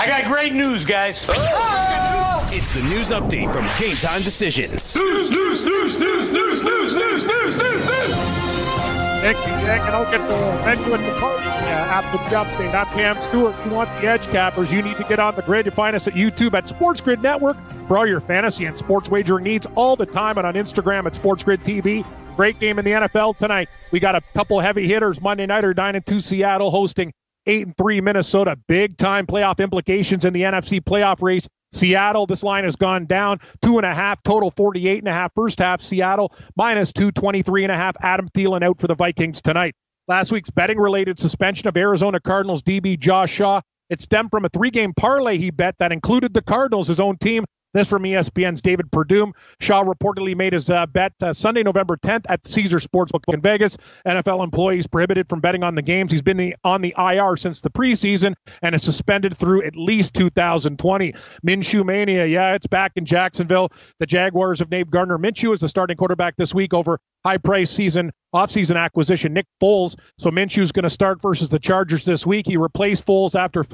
I got great news, guys. Oh! It's the news update from Game Time Decisions. News, news, news, news, news, news, news, news, news, news. Nick and I'll get the menu at the party uh, after the update. I'm Cam Stewart. If you want the edge cappers, you need to get on the grid. You find us at YouTube at Sports Grid Network for all your fantasy and sports wagering needs all the time and on Instagram at Sports Grid TV. Great game in the NFL tonight. We got a couple heavy hitters Monday night or 9 and 2 Seattle hosting 8 and 3 Minnesota. Big time playoff implications in the NFC playoff race. Seattle, this line has gone down two and a half, total 48 and a half. First half, Seattle minus two, 23 and a half. Adam Thielen out for the Vikings tonight. Last week's betting related suspension of Arizona Cardinals DB Josh Shaw. It stemmed from a three game parlay he bet that included the Cardinals, his own team, this from ESPN's David Purdum. Shaw reportedly made his uh, bet uh, Sunday, November 10th at Caesar Sportsbook in Vegas. NFL employees prohibited from betting on the games. He's been the, on the IR since the preseason and is suspended through at least 2020. Minshew mania, yeah, it's back in Jacksonville. The Jaguars have named Gardner Minshew as the starting quarterback this week over high price season offseason acquisition Nick Foles. So Minshew's going to start versus the Chargers this week. He replaced Foles after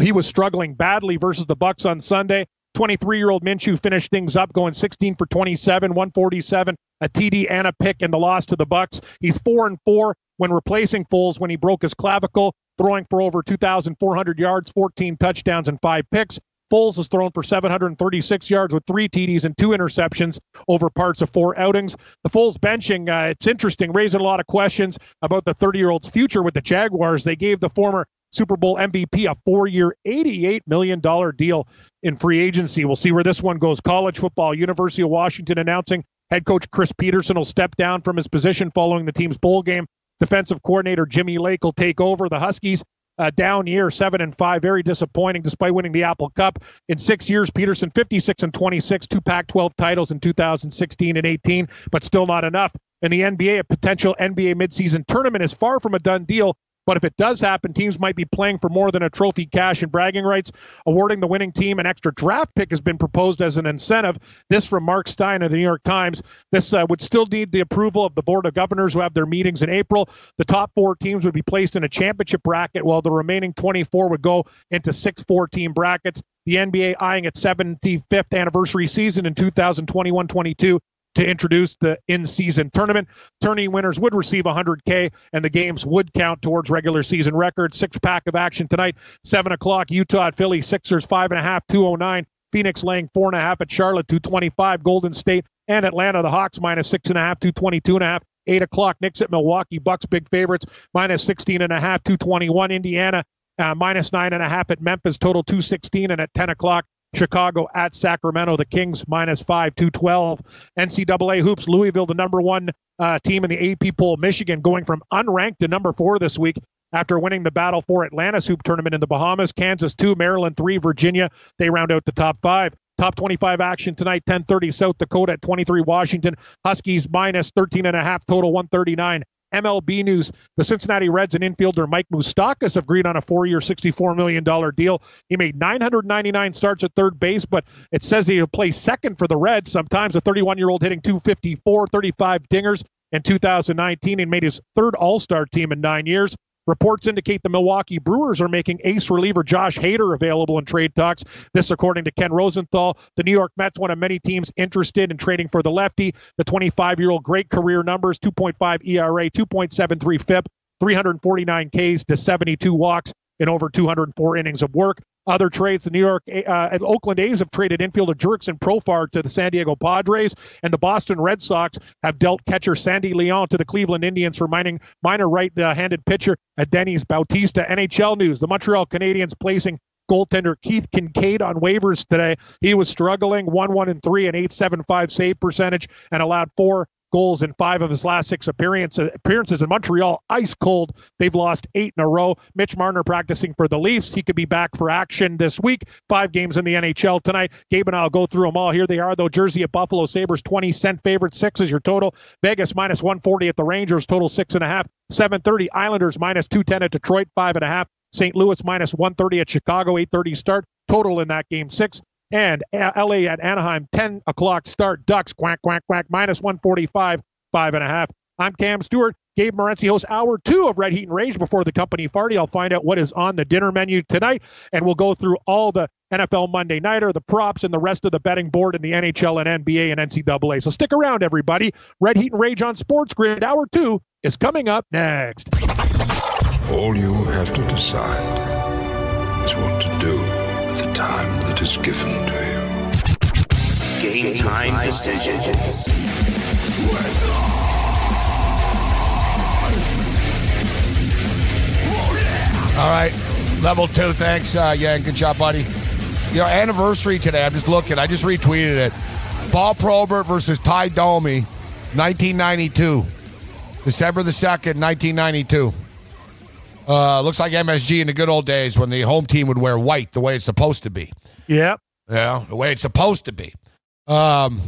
he was struggling badly versus the Bucs on Sunday. 23 year old Minshew finished things up, going 16 for 27, 147, a TD and a pick in the loss to the Bucs. He's four and four when replacing Foles when he broke his clavicle, throwing for over 2,400 yards, 14 touchdowns, and five picks. Foles has thrown for 736 yards with three TDs and two interceptions over parts of four outings. The Foles benching, uh, it's interesting, raising a lot of questions about the 30 year old's future with the Jaguars. They gave the former Super Bowl MVP, a four year, $88 million deal in free agency. We'll see where this one goes. College football, University of Washington announcing head coach Chris Petersen will step down from his position following the team's bowl game. Defensive coordinator Jimmy Lake will take over. The Huskies, uh, down year, seven and five, very disappointing despite winning the Apple Cup in six years. Petersen 56 and 26, two Pac-12 titles in 2016 and 18, but still not enough. In the NBA, a potential NBA midseason tournament is far from a done deal but if it does happen, teams might be playing for more than a trophy cash and bragging rights. Awarding the winning team an extra draft pick has been proposed as an incentive. This from Mark Stein of the New York Times. This uh, would still need the approval of the Board of Governors who have their meetings in April. The top four teams would be placed in a championship bracket, while the remaining 24 would go into six four team brackets. The NBA eyeing its 75th anniversary season in 2021 22 to introduce the in-season tournament. Tourney winners would receive 100K, and the games would count towards regular season records. Six pack of action tonight, seven o'clock. Utah at Philly, Sixers five and a half, 209. Phoenix laying four and a half at Charlotte, 225. Golden State and Atlanta, the Hawks minus six and a half, 222 and a half. Eight o'clock, Knicks at Milwaukee, Bucks big favorites, minus 16 and a half, 221. Indiana uh, minus nine and a half at Memphis, total 216. And at 10 o'clock, Chicago at Sacramento. The Kings minus five, 212. NCAA hoops, Louisville, the number one uh, team in the AP poll. Michigan going from unranked to number four this week after winning the Battle for Atlantis hoop tournament in the Bahamas. Kansas two, Maryland three, Virginia. They round out the top five. Top 25 action tonight, 10:30 South Dakota at 23 Washington. Huskies minus 13 and a half total 139 MLB news. The Cincinnati Reds and infielder Mike Moustakas have agreed on a four year, $64 million deal. He made 999 starts at third base, but it says he'll play second for the Reds. Sometimes a 31 year old hitting 254, 35 dingers in 2019 and made his third All Star team in nine years. Reports indicate the Milwaukee Brewers are making ace reliever Josh Hader available in trade talks. This, according to Ken Rosenthal. The New York Mets, one of many teams interested in trading for the lefty. The 25 year old, great career numbers 2.5 ERA, 2.73 FIP, 349 Ks to 72 walks in over 204 innings of work. Other trades, the New York uh, and Oakland A's have traded infielder Jurickson Profar to the San Diego Padres, and the Boston Red Sox have dealt catcher Sandy Leon to the Cleveland Indians for mining, minor right-handed pitcher Adenys Bautista. NHL news: The Montreal Canadiens placing goaltender Keith Kinkaid on waivers today. He was struggling, one one and three, an eight seven five save percentage, and allowed four goals in five of his last six appearances. Appearances in Montreal, ice cold. They've lost eight in a row. Mitch Marner practicing for the Leafs. He could be back for action this week. Five games in the NHL tonight. Gabe and I'll go through them all. Here they are, though. Jersey at Buffalo Sabres, 20 cent favorite. Six is your total. Vegas minus 140 at the Rangers, total six and a half. 730 Islanders minus 210 at Detroit, five and a half. St. Louis minus 130 at Chicago, 830 start. Total in that game, six. And LA at Anaheim, 10 o'clock start. Ducks, quack, quack, quack, minus 145, five and a half. I'm Cam Stewart. Gabe Morency hosts hour two of Red Heat and Rage before the company party. I'll find out what is on the dinner menu tonight, and we'll go through all the NFL Monday Nighter, the props, and the rest of the betting board in the NHL and NBA and NCAA. So stick around, everybody. Red Heat and Rage on Sports Grid. Hour two is coming up next. All you have to decide is what to do time that is given to you. Game time decisions. All right. Level two. Thanks, uh, Yan. Good job, buddy. Your anniversary today. I'm just looking. I just retweeted it. Paul Probert versus Ty Domi, 1992. December the 2nd, 1992. Uh, looks like MSG in the good old days when the home team would wear white the way it's supposed to be. Yeah. Yeah, the way it's supposed to be. Um,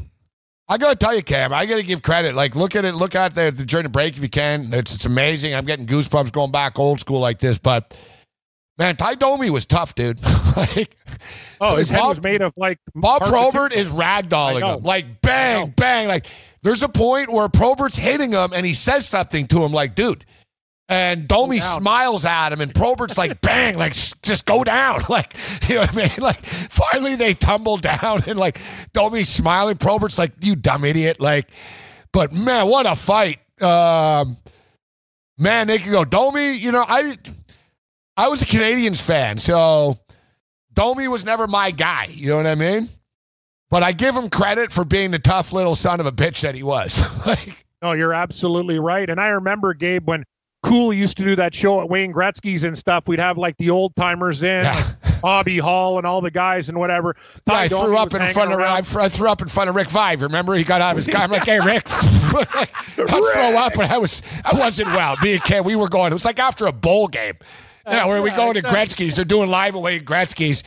I gotta tell you, Cam, I gotta give credit. Like, look at it, look at the, the during the break if you can. It's it's amazing. I'm getting goosebumps going back old school like this. But man, Ty Domi was tough, dude. like, Oh, his head Paul- was made of like. Bob Probert is ragdolling him. Like bang, bang. Like there's a point where Probert's hitting him and he says something to him like, dude. And Domi smiles at him and Probert's like, bang, like just go down. Like, you know what I mean? Like finally they tumble down and like Domi's smiling. Probert's like, you dumb idiot. Like, but man, what a fight. Um man, they could go. Domi, you know, I I was a Canadiens fan, so Domi was never my guy. You know what I mean? But I give him credit for being the tough little son of a bitch that he was. like, No, you're absolutely right. And I remember, Gabe, when Cool used to do that show at Wayne Gretzky's and stuff, we'd have like the old timers in, Yeah. like Bobby Hull and all the guys and whatever. yeah, I threw up in front of. I threw I threw up in front of Rick Vaive. Remember, he got out of his car. I'm like, "Hey, Rick, I throw up," and I was I wasn't well. Me and Ken, we were going. It was like after a bowl game. Yeah, where we going to Gretzky's. They're doing live away at Gretzky's.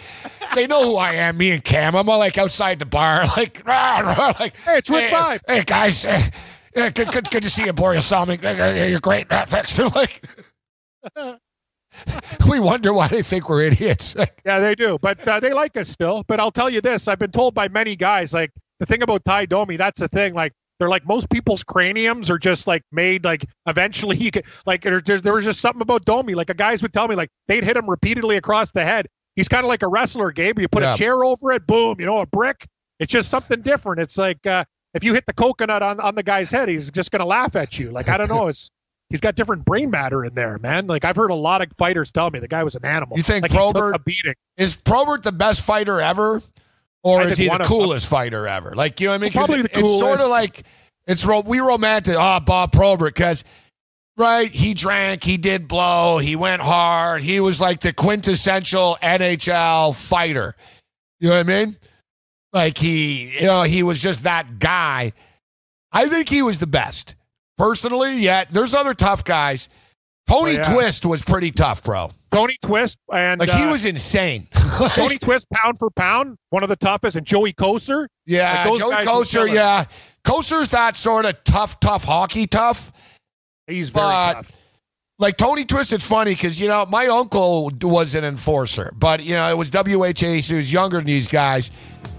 They know who I am, me and Cam. I'm all like outside the bar, like, rah, rah, like Hey, it's Rick hey, Vaive. Hey guys, uh, yeah, good, good, good to see you, Boreal Salming. You're great, Matt Fix. like, we wonder why they think we're idiots. Yeah, they do, but uh, they like us still. But I'll tell you this: I've been told by many guys, like the thing about Ty Domi, that's the thing. Like they're like most people's craniums are just like made like eventually you could like there, there, there was just something about Domi. Like a guys would tell me like they'd hit him repeatedly across the head. He's kind of like a wrestler, Gabe. You put Yeah. a chair over it, boom, you know, a brick. It's just something different. It's like uh, if you hit the coconut on on the guy's head, he's just gonna laugh at you. Like I don't know, it's. He's got different brain matter in there, man. Like I've heard a lot of fighters tell me the guy was an animal. You think like Probert- a beating? is Probert the best fighter ever, or I is he the coolest fighter ever? Like you know what I mean? Probably the It's sort of like it's ro- we romantic. Ah, Bob Probert, because right, he drank, he did blow, he went hard, he was like the quintessential NHL fighter. You know what I mean? Like he, you know, he was just that guy. I think he was the best personally. Yet there's other tough guys. Tony Oh, yeah. Twist was pretty tough, bro. Tony Twist and Like he uh, was insane. Tony Twist pound for pound, one of the toughest, and Joey Kocur. Yeah, Like, Joey Kocur. Yeah, Kocur's that sort of tough, tough hockey tough. He's very But- tough. Like Tony Twist, it's funny because you know my uncle was an enforcer, but you know it was WHA, so he was younger than these guys.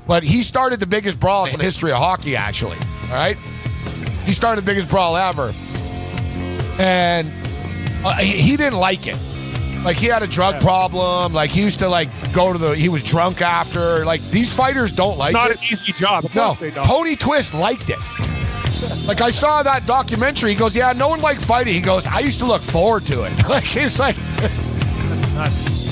But he started the biggest brawl in the history of hockey, actually. All right, he started the biggest brawl ever, and uh, he, he didn't like it. Like he had a drug problem. Like he used to like go to the. He was drunk after. Like these fighters don't like it Not it. an easy job. No, they don't. Tony Twist liked it. Like I saw that documentary. He goes, "Yeah, no one liked fighting." He goes, "I used to look forward to it." Like it's like,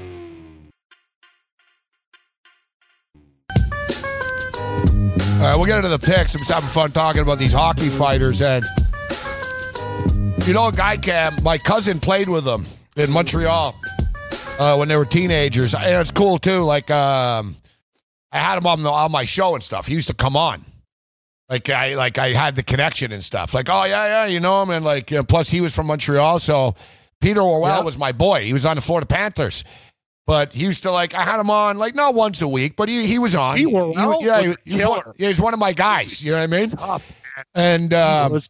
Right, we'll get into the picks. I'm just having fun talking about these hockey fighters. And you know, a guy cam. My cousin played with them in Montreal uh, when they were teenagers. And it's cool too. Like um, I had him on the, on my show and stuff. He used to come on. Like I like I had the connection and stuff. Like, oh yeah, yeah, you know him, and like you know, plus he was from Montreal, so Peter Worrell Yeah. was my boy. He was on the Florida Panthers. But he used to like I had him on like not once a week, but he he was on. Pete Worrell yeah, was he, he's one, yeah, he's one of my guys. You know what I mean? Tough, And um, was-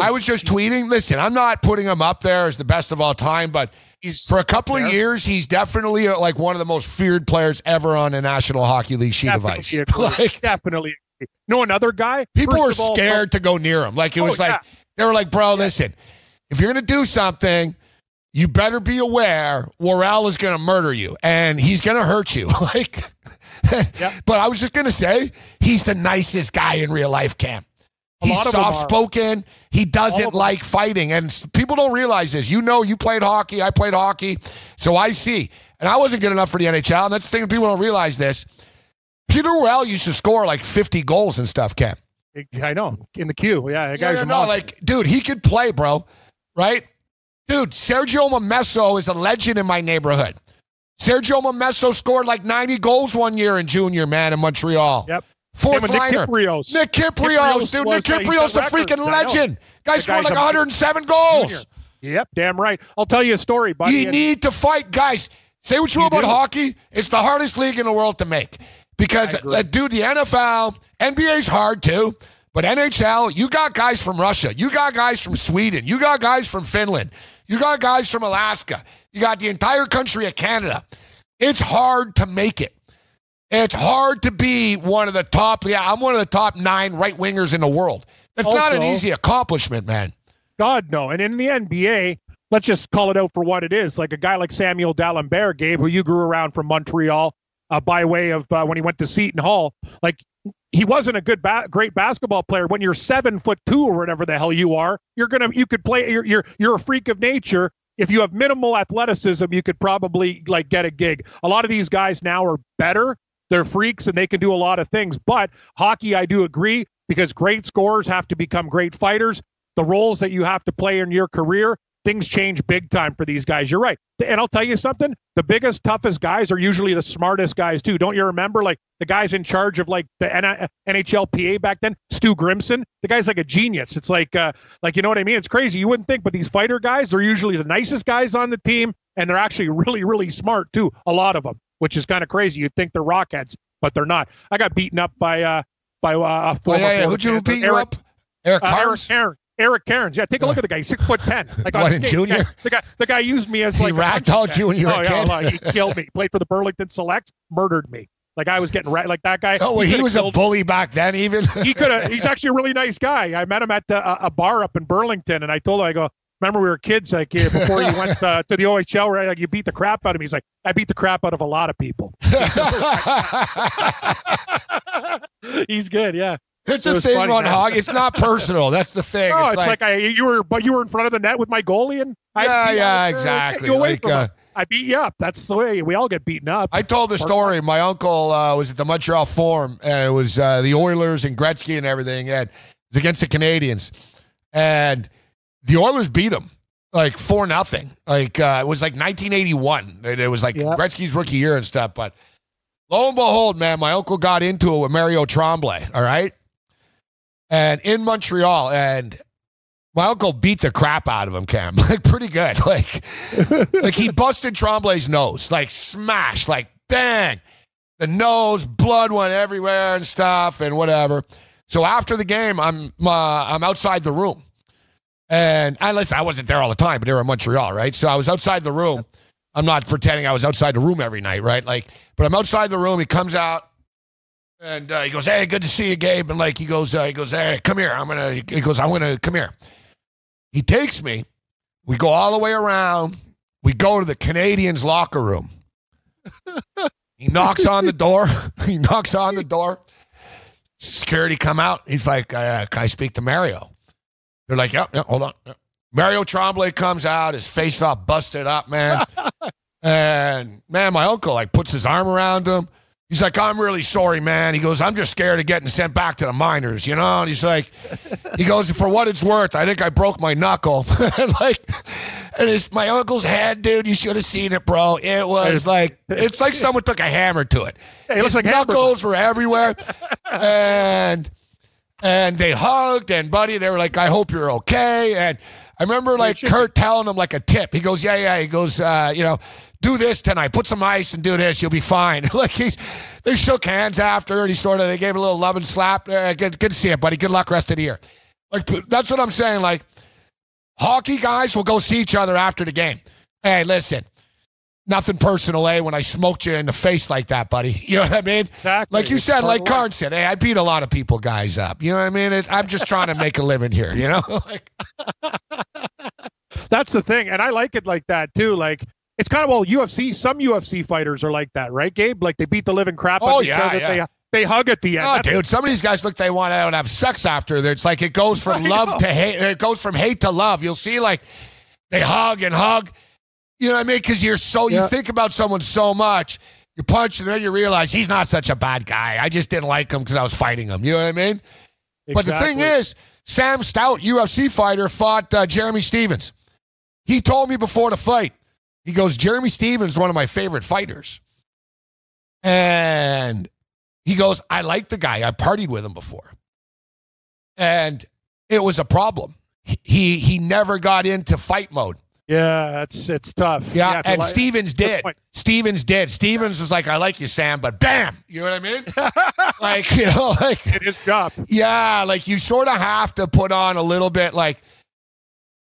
I was just tweeting. Listen, I'm not putting him up there as the best of all time, but he's for a couple there. of years, he's definitely uh, like one of the most feared players ever on a National Hockey League sheet of ice. Definitely agree. like Definitely. agree. No, another guy. people first were all, scared to go near him. Like it Oh, was like yeah. they were like, "Bro, listen, if you're gonna do something." You better be aware Worrell is going to murder you and he's going to hurt you. like, but I was just going to say he's the nicest guy in real life, Cam. A He's lot of them are. soft spoken. He doesn't like fighting. And people don't realize this. You know, you played hockey. I played hockey. So I see. And I wasn't good enough for the NHL. And that's the thing. People don't realize this. Peter Worrell used to score like 50 goals and stuff, Cam. I know in the queue. Yeah, Yeah, guy's yeah, no, like, dude, he could play, bro. Right? Dude, Sergio Momesso is a legend in my neighborhood. Sergio Momesso scored like 90 goals one year in junior, man, in Montreal. Yep. Fourth Nick liner. Kypreos. Nick Kypreos, Kypreos dude. Nick Kypreos, a freaking records, I know. legend. Guy scored like a- 107 goals. Yep, damn right. I'll tell you a story, buddy. You need to fight, guys. Say what you, You about do. hockey. It's the hardest league in the world to make because, uh, dude, the NFL, NBA's hard too, but NHL, you got guys from Russia, you got guys from Sweden, you got guys from Finland, you got guys from Alaska, you got the entire country of Canada. It's hard to make it. It's hard to be one of the top. Yeah, I'm one of the top nine right wingers in the world. That's not an easy accomplishment, man. God no. And in the NBA, let's just call it out for what it is. Like a guy like Samuel Dalembert, Gabe, who you grew around from Montreal uh, by way of uh, when he went to Seton Hall. Like he wasn't a good, ba- great basketball player. When you're seven foot two or whatever the hell you are, you're gonna, you could play. You're, you're, you're a freak of nature. If you have minimal athleticism, you could probably like get a gig. A lot of these guys now are better. They're freaks and they can do a lot of things. But hockey, I do agree because great scorers have to become great fighters the roles that you have to play in your career, things change big time for these guys. You're right. And I'll tell you something, the biggest, toughest guys are usually the smartest guys too. Don't you remember like the guys in charge of like the N- NHLPA back then, Stu Grimson? The guy's like a genius. It's like uh like you know what I mean? It's crazy. You wouldn't think, but these fighter guys are usually the nicest guys on the team and they're actually really really smart too, a lot of them, which is kind of crazy. You'd think they're rockheads, but they're not. I got beaten up by uh by uh, a Oh, yeah, yeah. Who'd you beat you Eric, up? Eric uh, Eric? Eric Cairns. Yeah, take a look at the guy. He's six foot ten. Like What, a skate. junior? The guy, the guy, the guy used me as He like a ragdolled you when you were oh, a yeah, kid? like, he killed me. Played for the Burlington Selects. Murdered me. Like I was getting ra- like that guy. Oh, well, he could've was a bully back then, even. He could have. He's actually a really nice guy. I met him at the, uh, a bar up in Burlington, and I told him, I go, remember we were kids, like yeah, before you went uh, to the OHL, right? Like you beat the crap out of me. He's like, I beat the crap out of a lot of people. He's good. Yeah. It's It a thing funny, on man. hockey. It's not personal. That's the thing. No, it's, it's, like, like, I, you were, but you were in front of the net with my goalie, and I Yeah, beat- yeah, exactly. Away Like, from uh. I beat you up. That's the way we all get beaten up. I told the story. My uncle uh, was at the Montreal Forum, and it was uh, the Oilers and Gretzky and everything, and it was against the Canadiens, and the Oilers beat them like four nothing. Like uh, it was like 1981. It, it was like. Gretzky's rookie year and stuff. But lo and behold, man, my uncle got into it with Mario Tremblay. All right, and in Montreal, and my uncle beat the crap out of him, Cam. Like pretty good. Like, like he busted Tremblay's nose, like smash, like bang. The nose, blood went everywhere and stuff and whatever. So after the game, I'm uh, I'm outside the room, and I listen. I wasn't there all the time, but they were in Montreal, right? So I was outside the room. I'm not pretending I was outside the room every night, right? Like, but I'm outside the room. He comes out. And uh, he goes, "Hey, good to see you, Gabe." And like he goes, uh, he goes, "Hey, come here. I'm gonna." He goes, "I'm gonna come here." He takes me. We go all the way around. We go to the Canadiens' locker room. he knocks on the door. he knocks on the door. Security come out. He's like, uh, "Can I speak to Mario?" They're like, "Yep, yep. Hold on." Yep. Mario Tremblay comes out. His face all busted up, man. and man, my uncle like puts his arm around him. He's like, I'm really sorry, man. He goes, I'm just scared of getting sent back to the minors, you know? And he's like, he goes, for what it's worth, I think I broke my knuckle. like, and it's my uncle's head, dude. You should have seen it, bro. It was like, it's like someone took a hammer to it. Hey, it looks His like knuckles were everywhere. and, and they hugged and buddy, they were like, "I hope you're okay." And I remember like Curt telling him like a tip. He goes, "Yeah, yeah." He goes, uh, "You know, do this tonight. Put some ice and do this. You'll be fine." like he's, they shook hands after, and he sort of they gave a little love and slap. Uh, good, good to see you, buddy. Good luck rest of the year. Like that's what I'm saying. Like hockey guys will go see each other after the game. Hey, listen. Nothing personal, eh? When I smoked you in the face like that, buddy. You know what I mean? Exactly. Like you said, like. Karn said, hey, I beat a lot of people guys up. You know what I mean? It, I'm just trying to make a living here, you know? like, That's the thing, and I like it like that too. Like it's kind of well, UFC. Some UFC fighters are like that, right, Gabe? Like they beat the living crap out Oh, of each yeah, other. yeah. They they hug at the end. oh, That's- dude, some of these guys look they want out and have sex after. It's like it goes from I love know. to hate. It goes from hate to love. You'll see, like, they hug and hug. You know what I mean? Because you're so, you think about someone so much. You punch and then you realize he's not such a bad guy. I just didn't like him because I was fighting him. You know what I mean? But the thing is, Sam Stout, UFC fighter, fought uh, Jeremy Stephens. He told me before the fight, he goes, Jeremy Stephens one of my favorite fighters. And he goes, I like the guy. I partied with him before. And it was a problem. He, he, never got into fight mode. yeah, it's it's tough. Yeah, to and li- Stephens did. Stephens did. Stephens was like, I like you, Sam, but bam. You know what I mean? like, you know, like It is job. yeah, like you sort of have to put on a little bit like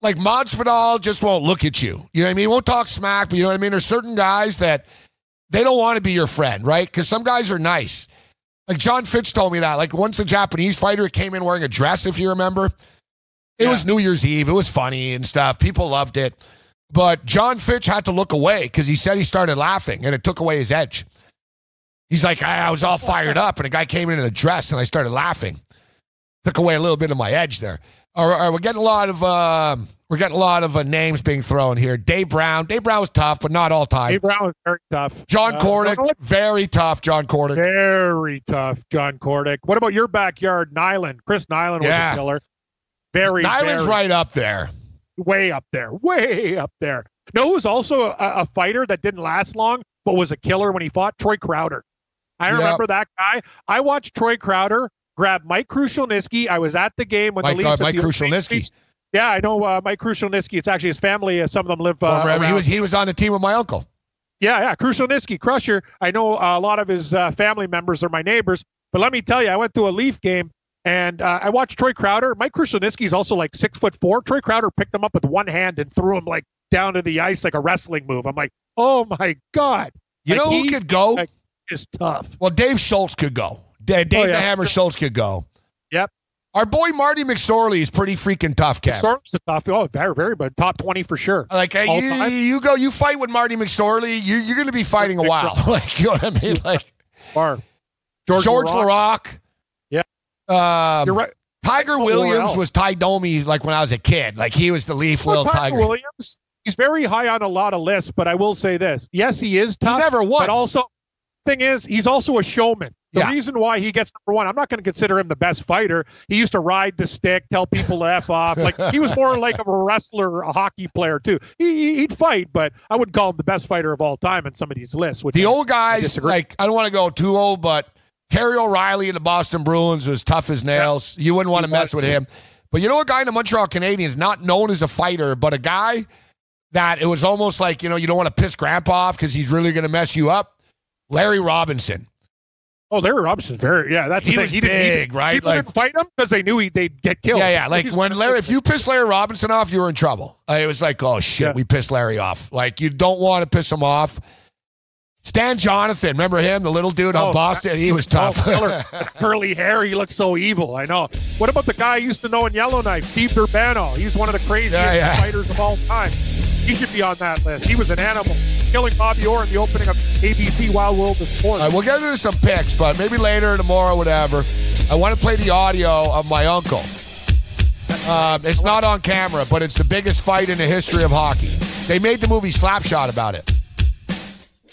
like Masvidal just won't look at you. You know what I mean? He won't talk smack, but you know what I mean? There's certain guys that they don't want to be your friend, right? Because some guys are nice. Like Jon Fitch told me that. Like once a Japanese fighter came in wearing a dress, if you remember. It Yeah. was New Year's Eve. It was funny and stuff. People loved it. But Jon Fitch had to look away because he said he started laughing and it took away his edge. He's like, I, I was all fired up and a guy came in in a dress and I started laughing. Took away a little bit of my edge there. All right, we're getting a lot of um we're getting a lot of uh, names being thrown here. Dave Brown. Dave Brown was tough, but not all time. Dave Brown was very tough. John Uh, Kordic, you know what? very tough. John Kordic. very tough. John Kordic. What about your backyard, Nyland? Chris Nyland was Yeah. a killer. Very, Nyland's very right up there. way up there, way up there. No, was also a, a fighter that didn't last long, but was a killer when he fought Troy Crowder. I Yep. remember that guy. I watched Troy Crowder grab Mike Krushelnyski. I was at the game when Mike, the uh, Leafs. Mike at Krushelnyski. Yeah, I know uh, Mike Krushelnyski. It's actually his family. Uh, some of them live. Uh, Former- he was he was on the team with my uncle. yeah, yeah, Krushelnyski, Crusher. I know uh, a lot of his uh, family members are my neighbors. But let me tell you, I went to a Leaf game and uh, I watched Troy Crowder. Mike Krushelnyski is also like six foot four. Troy Crowder picked him up with one hand and threw him like down to the ice like a wrestling move. I'm like, oh my god, You Like, know who he- could go? like- it's tough. well, Dave Schultz could go. Da- Dave Oh, the. Hammer Schultz could go. Yep. Our boy Marty McSorley is pretty freaking tough, Kev. Sort's a tough. Oh, very, very, but top twenty for sure. Like hey, you, you go, you fight with Marty McSorley, you, you're going to be fighting a while. like you know what I mean? Like Or George, George, Laraque. Yeah. Um, You're right. Tiger Williams was Ty Domi like when I was a kid. Like he was the Leaf Well, little Tiger Tiger. Williams. He's very high on a lot of lists, but I will say this: yes, he is He tough. never won. But also, thing is, he's also a showman. The Yeah. reason why he gets number one, I'm not going to consider him the best fighter. He used to ride the stick, tell people to f off. Like he was more like a wrestler, a hockey player too. He, he'd fight, but I wouldn't call him the best fighter of all time in some of these lists. The I- old guys, disagree. like I don't want to go too old, but Terry O'Reilly in the Boston Bruins was tough as nails. You wouldn't want to mess with him. But you know a guy in the Montreal Canadiens, not known as a fighter, but a guy that it was almost like, you know, you don't want to piss grandpa off because he's really going to mess you up. Larry Robinson. oh, Larry Robinson's very yeah. That's the He thing. was He didn't- he- big, right? People Like- didn't fight him because they knew he, they'd get killed. Yeah, yeah. Like when Larry, if you piss Larry Robinson off, you were in trouble. Uh, It was like, oh shit, Yeah. we pissed Larry off. Like you don't want to piss him off. Stan Jonathan, remember him, the little dude on Oh, Boston? He was Oh, tough. killer. curly hair. He looked so evil. I know. What about the guy I used to know in Yellowknife, Steve Durbano? He's one of the craziest Yeah, yeah. fighters of all time. He should be on that list. He was an animal, killing Bobby Orr in the opening of ABC Wild World of Sports. All right, we'll get into some picks, but maybe later, tomorrow, whatever. I want to play the audio of my uncle. Um, it's not on camera, but it's the biggest fight in the history of hockey. They made the movie Slapshot about it.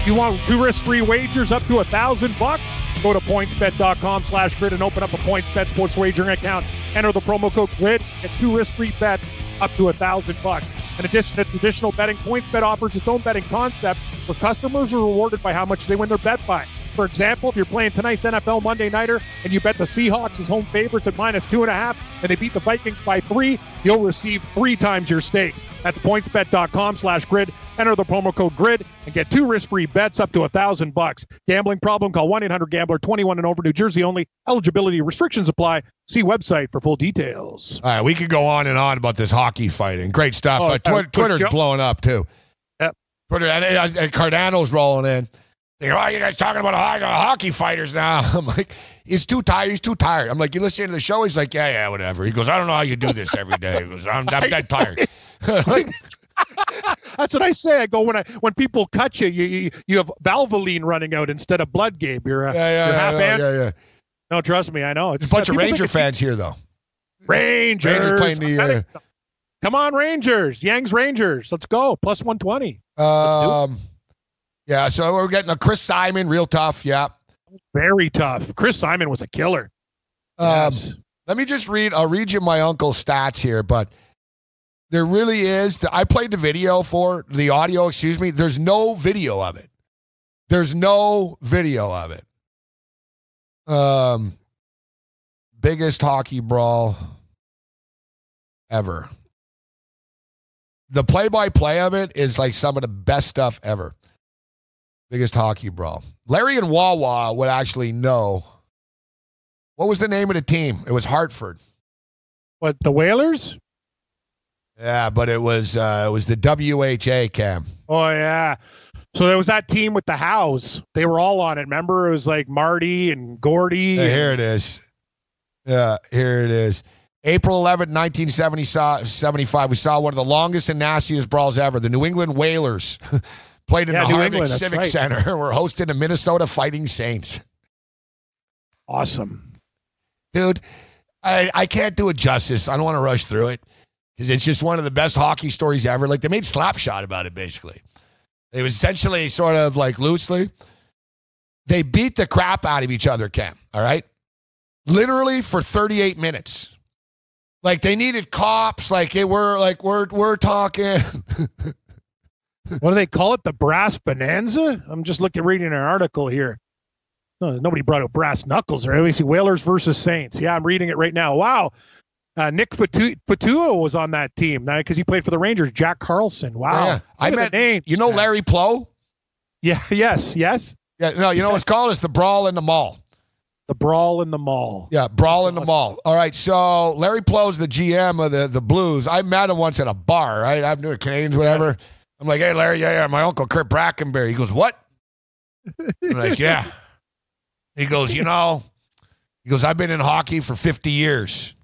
If you want two risk-free wagers up to a thousand bucks? Go to pointsbet.com slash grid and open up a PointsBet sports wagering account. Enter the promo code GRID. and two risk-free bets up to a thousand bucks. In addition to traditional betting, PointsBet offers its own betting concept where customers are rewarded by how much they win their bet by. For example, if you're playing tonight's NFL Monday Nighter and you bet the Seahawks as home favorites at minus two and a half and they beat the Vikings by three, you'll receive three times your stake. That's pointsbet.com slash grid. Enter the promo code GRID and get two risk-free bets up to a thousand bucks. Gambling problem? Call 1-800-GAMBLER 21 and over New Jersey only. Eligibility restrictions apply. See website for full details. All right, we could go on and on about this hockey fighting. Great stuff. Oh, uh, Twi- Twitter's blowing up too. Yep. Twitter and, and, Cardano's rolling in. They go, oh, you guys talking about hockey, hockey fighters now? I'm like, he's too tired. He's too tired. I'm like, you listening to the show? He's like, yeah, yeah, whatever. He goes, I don't know how you do this every day. He goes, I'm, I'm that tired. Like, That's what I say. I go when I when people cut you, you you, you have Valvoline running out instead of blood, Gabe. You're, uh, yeah, yeah, you're yeah, half yeah, yeah, yeah. No, trust me, I know. There's a bunch of Ranger fans here, though. Rangers. Rangers playing the, uh, Come on, Rangers. Yang's Rangers. Let's go. Plus 120. Um, yeah, so we're getting a Chris Simon, real tough. Yeah. Very tough. Chris Simon was a killer. Um, Yes. Let me just read. I'll read you my uncle's stats here, but there really is. I played the video for the audio. Excuse me. There's no video of it. There's no video of it. Um, biggest hockey brawl ever. The play-by-play of it is like some of the best stuff ever. Biggest hockey brawl. Larry and Wawa would actually know. What was the name of the team? It was Hartford. What, the Whalers? Yeah, but it was uh, it was the WHA Cam. Oh, yeah. So there was that team with the house. They were all on it. Remember? It was like Marty and Gordy. Yeah, and- here it is. Yeah, here it is. April 11, 1975, we saw one of the longest and nastiest brawls ever. The New England Whalers played in Yeah, the New Harvick England, Civic right. Center. We're hosting the Minnesota Fighting Saints. Awesome. Dude, I, I can't do it justice. I don't want to rush through it because it's just one of the best hockey stories ever. Like they made Slapshot about it, basically. It was essentially sort of like loosely. They beat the crap out of each other, Cam. All right. Literally for 38 minutes. Like they needed cops. Like it were like we're we're talking. What do they call it? The Brass Bonanza? I'm just looking, reading an article here. No, nobody brought up brass knuckles or anything. See Whalers versus Saints. Yeah, I'm reading it right now. Wow. Uh, Nick Fatu- Fotiu was on that team because he played for the Rangers. Jack Carlson. Wow. Yeah. I met names, you know man. Larry Pleau? Yeah. Yes. Yes. Yeah, no, you know what it's called? It's the brawl in the mall. The brawl in the mall. Yeah, brawl in the mall. All right, so Larry Pleau's the GM of the the Blues. I met him once at a bar. Right, I'm doing Canadiens, whatever. I'm like, hey, Larry, yeah, yeah, my uncle Curt Brackenbury. He goes, what? I'm like, yeah. He goes, you know, he goes, I've been in hockey for 50 years.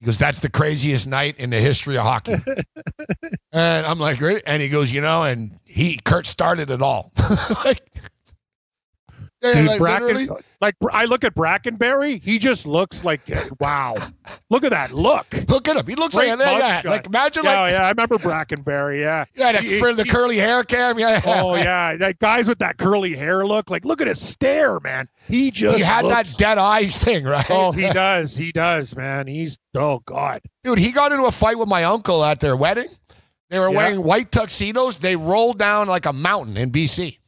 He goes, that's the craziest night in the history of hockey. and I'm like, really? And he goes, you know, and he Curt started it all. like, yeah, Dude, like, Bracken, literally. like I look at Brackenbury, he just looks like wow. Look at that look. Look at him. He looks Great like, yeah, like imagine Yeah, like yeah, I remember Brackenbury. Yeah, Yeah, that He- for the he- curly hair cam. Yeah, Oh yeah, that guys with that curly hair look. Like, look at his stare, man. He just he had looks- that dead eyes thing, right? Oh, he does. He does, man. He's oh god. dude, he got into a fight with my uncle at their wedding. They were Yeah. wearing white tuxedos. They rolled down like a mountain in BC.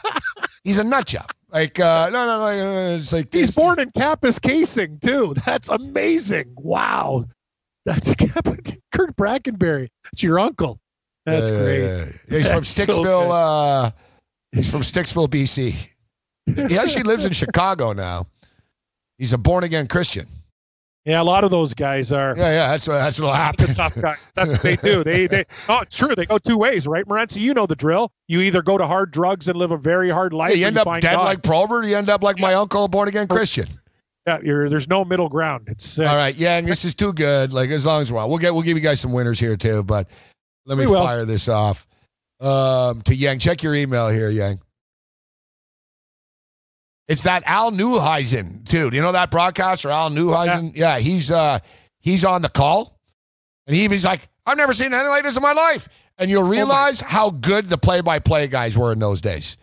He's a nut job. Like, uh, no, no, no. uh, It's like He's this- born in Kapuskasing too. That's amazing. Wow. That's Curt Brackenbury. It's your uncle. That's Uh, great. yeah, He's from That's so Sticksville. good. uh, he's from Sticksville, BC. He actually lives in Chicago now. He's a born again Christian. Yeah, a lot of those guys are. Yeah, yeah, that's what that's what'll the happen. tough guy. That's what they do. They they oh it's true. They go two ways, right, Morency? You know the drill. You either go to hard drugs and live a very hard life. Yeah, you end up dead God. like Probert. You end up like my uncle, a born again Christian. yeah, you're, there's no middle ground. It's uh, All right, yeah, and this is too good. Like as long as we're on, we'll get we'll give you guys some winners here too. But let me fire this off um, to Yang. Check your email here, Yang. It's that Al Newheisen, too. Do you know that broadcaster, Al Newheisen? Yeah, he's uh he's on the call, and he, he's like, "I've never seen anything like this in my life." And you'll realize how good the play-by-play guys were in those days.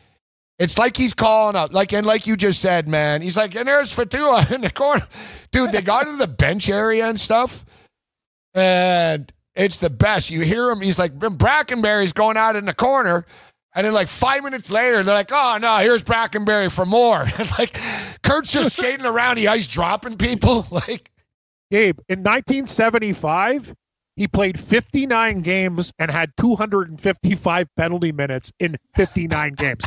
It's like he's calling up, like and like you just said, man. He's like, and there's Fotiu in the corner, dude. They got into the bench area and stuff, and it's the best. You hear him. He's like, Brackenbury's going out in the corner, and then like five minutes later, they're like, oh no, here's Brackenbury for more. It's like Curt's just skating around the ice, dropping people. Like, Gabe, in 1975, he played 59 games and had 255 penalty minutes in 59 games.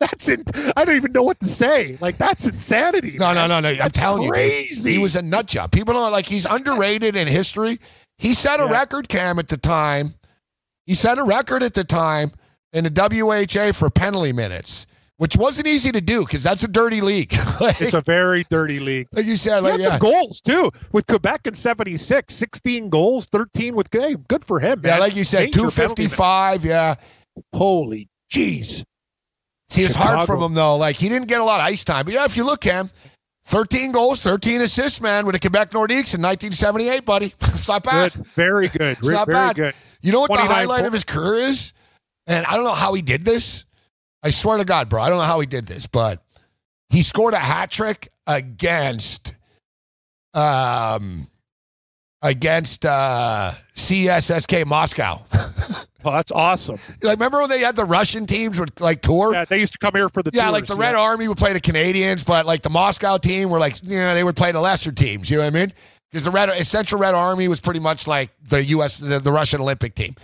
that's in, I don't even know what to say. Like that's insanity. no, no, man. no, no. I'm That's telling you, crazy. he was a nut job. People don't like he's underrated in history. He set a Yeah. record, Cam, at the time. He set a record at the time in the WHA for penalty minutes, which wasn't easy to do because that's a dirty league. like, It's a very dirty league. like you said, He like, had yeah. some goals too with Quebec in '76. 16 goals, 13 with hey, good for him. Man. Yeah, like you said, Major two penalty fifty five. Yeah. Holy jeez. See, it's hard for him though. Like he didn't get a lot of ice time. But yeah, if you look, Cam, thirteen goals, thirteen assists, man, with the Quebec Nordiques in 1978, buddy. it's not bad. Good, very good, It's not very bad. good. You know what the highlight po- of his career is? And I don't know how he did this. I swear to God, bro, I don't know how he did this, but he scored a hat trick against um against uh CSSK Moscow. Oh, that's awesome. like remember when they had the Russian teams would like tour? Yeah, they used to come here for the Yeah, tours, like the Red Army would play the Canadiens, but like the Moscow team were like, you know, they would play the lesser teams. You know what I mean? Because the Red Central Red Army was pretty much like the U.S. the, the Russian Olympic team,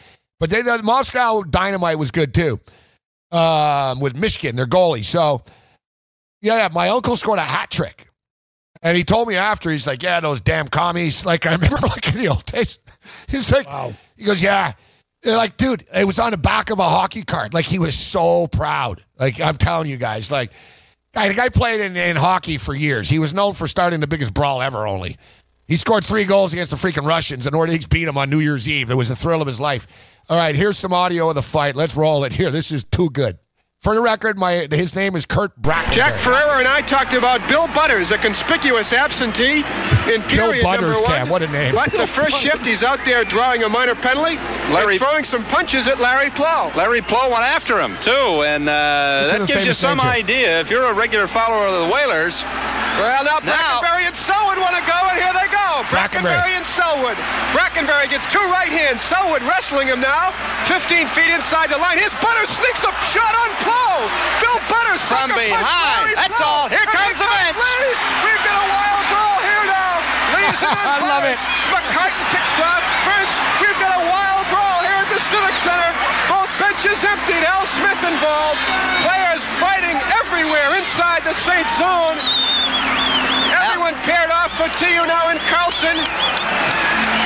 but they the Moscow Dynamo was good too. Um, with Michigan, their goalie. So yeah, yeah, my uncle scored a hat trick, and he told me after he's like, yeah, those damn commies. Like I remember like in the old days, he's like, Wow. he goes, yeah. They're like, dude, it was on the back of a hockey card. Like he was so proud. Like I'm telling you guys, like guy, the guy played in, in hockey for years. He was known for starting the biggest brawl ever. Only he scored three goals against the freaking Russians, and Nordiques beat him on New Year's Eve. It was the thrill of his life. All right, here's some audio of the fight. Let's roll it. Here, this is too good. For the record, my his name is Curt Brackenbury. Jack Ferrera and I talked about Bill Butters, a conspicuous absentee in Bill Butters, number one. Cam, what a name. But the first shift, he's out there drawing a minor penalty Larry- and throwing some punches at Larry Pleau. Larry Pleau went after him too, and uh, that gives you some names idea. If you're a regular follower of the Whalers, Well, now Now- Brackenbury and Selwood want to go, and here they go. Brackenbury. Brackenbury and Selwood. Brackenbury gets two right hands. Selwood wrestling him now. 15 feet inside the line. Here's Butters sneaks a shot on Pleau. Bill Butters From behind. That's Pleau. all. Here And comes the. Lee. We've got a wild brawl here now. Lee's I love it. McCartan picks off Vince. We've got a wild brawl here at the Civic Center. Both benches emptied. Al Smith involved. Players fighting everywhere inside the Saint Zone. Everyone paired off for TU now in Carlson.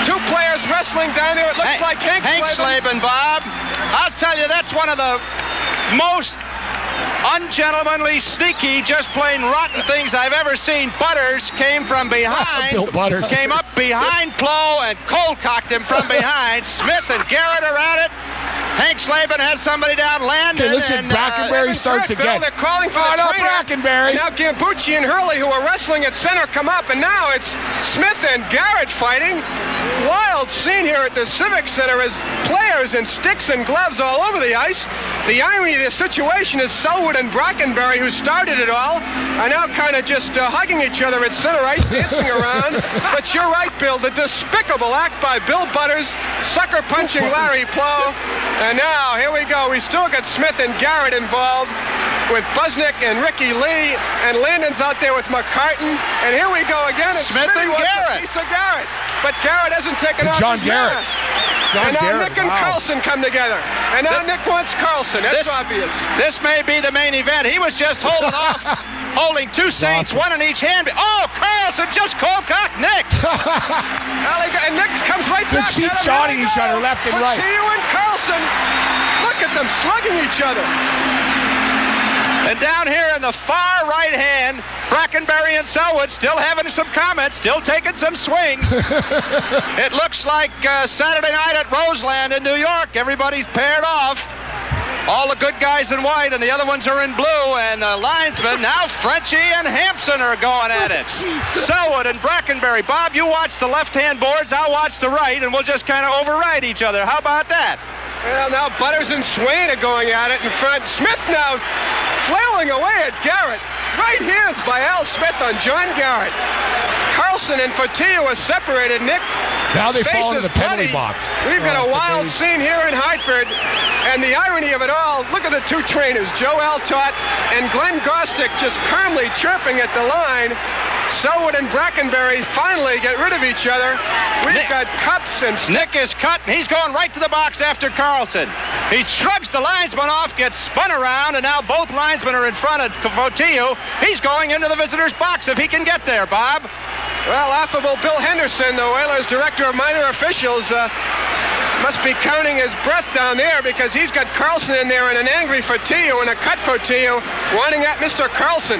Two players wrestling down there. It looks Hank- like Hank, Hank. Slavin, Bob. I'll tell you, that's one of the most ungentlemanly, sneaky, just plain rotten things I've ever seen. Butters came from behind, Bill Butters. came up behind Flo and cold cocked him from behind. Smith and Garrett are at it. Hank Slavin has somebody down Landon. Okay, listen, and, uh, Brackenbury Evan starts Bill, again. They're calling for Oh, the no. Brackenbury. Now Gambucci and Hurley, who are wrestling at center, come up, and now it's Smith and Garrett fighting. Wild scene here at the Civic Center as players in sticks and gloves all over the ice. The irony of the situation is Selwood and Brackenbury, who started it all, are now kind of just uh, hugging each other at center ice, dancing around. But you're right, Bill. The despicable act by Bill Butters, sucker punching Larry Pleau. And now, here we go. We still got Smith and Garrett involved with Busnick and Ricky Lee, and Landon's out there with McCartan. And here we go again. It's Smith and Smitty wants a Garrett. Garrett. But Garrett hasn't taken And John Garrett. mask. John and now Garrett, Nick and wow. Carlson come together. And now This- Nick wants Carlson. That's this- obvious. This may be the main event. He was just holding off. holding two Saints, Awesome. one in each hand. Oh, Carlson just cold cocked Nick. Well, and Nick comes right They're back. cheap at him. shotting each other left and right. Portillo and Carlson. Look at them slugging each other. And down here in the far right hand, Brackenbury and Selwood still having some comments, still taking some swings. it looks like uh, Saturday night at Roseland in New York. Everybody's paired off. All the good guys in white, and the other ones are in blue. And uh, linesmen now Frenchie and Hampson are going at it. Selwood and Brackenbury. Bob, you watch the left-hand boards. I'll watch the right, and we'll just kind of override each other. How about that? Well, now Butters and Swain are going at it in front. Smith now flailing away at Garrett. Right hands by Al Smith on John Garrett. Carlson and Fotiu are separated. Nick. Now they face fall into the penalty bloody. box. We've got Oh, a wild amazing. scene here in Hartford. And the irony of it all, look at the two trainers, Joe Altott and Glenn Gostick, just calmly chirping at the line. Selwood and Brackenbury finally get rid of each other. We've Nick- got cups and Nick is cut, and he's going right to the box after Carlson. He shrugs the linesman off, gets spun around, and now both linesmen are in front of Fotiu. He's going into the visitor's box if he can get there, Bob. Well, affable Bill Henderson, the Whalers director of minor officials, uh, must be counting his breath down there because he's got Carlson in there and an angry Fotiu and a cut Fotiu wanting at Mr. Carlson.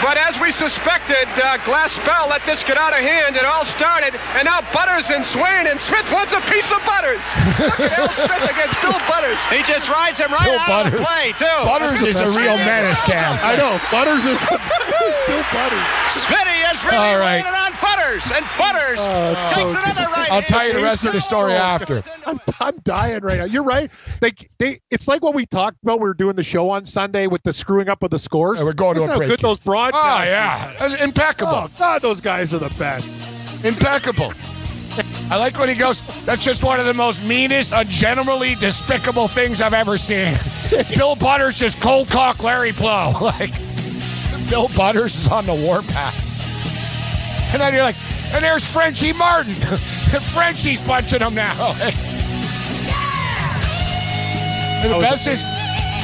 But as we suspected, uh, Glass Bell let this get out of hand. It all started, and now Butters and Swain, and Smith wants a piece of Butters. Look at Al Smith against Bill Butters. He just rides him right Bill out of Butters. play, too. Butters is a real menace, Cam. I know. Butters is Bill Butters. Smitty is really All right. Landing on Butters, and Butters Oh, takes so another right I'll tell you the rest of the story after. I'm, I'm dying right now. You're right. They, they, it's like what we talked about. We were doing the show on Sunday with the screwing up of the scores. And we're going to Listen a how break good those broadcasts. Oh, yeah. Impeccable. Oh God, those guys are the best. Impeccable. I like when he goes, that's just one of the most meanest, ungentlemanly, despicable things I've ever seen. Bill Butters just cold cock Larry Pleau. Like, Bill Butters is on the warpath. And then you're like, and there's Frenchie Martin. and Frenchie's punching him now. and the oh, best is,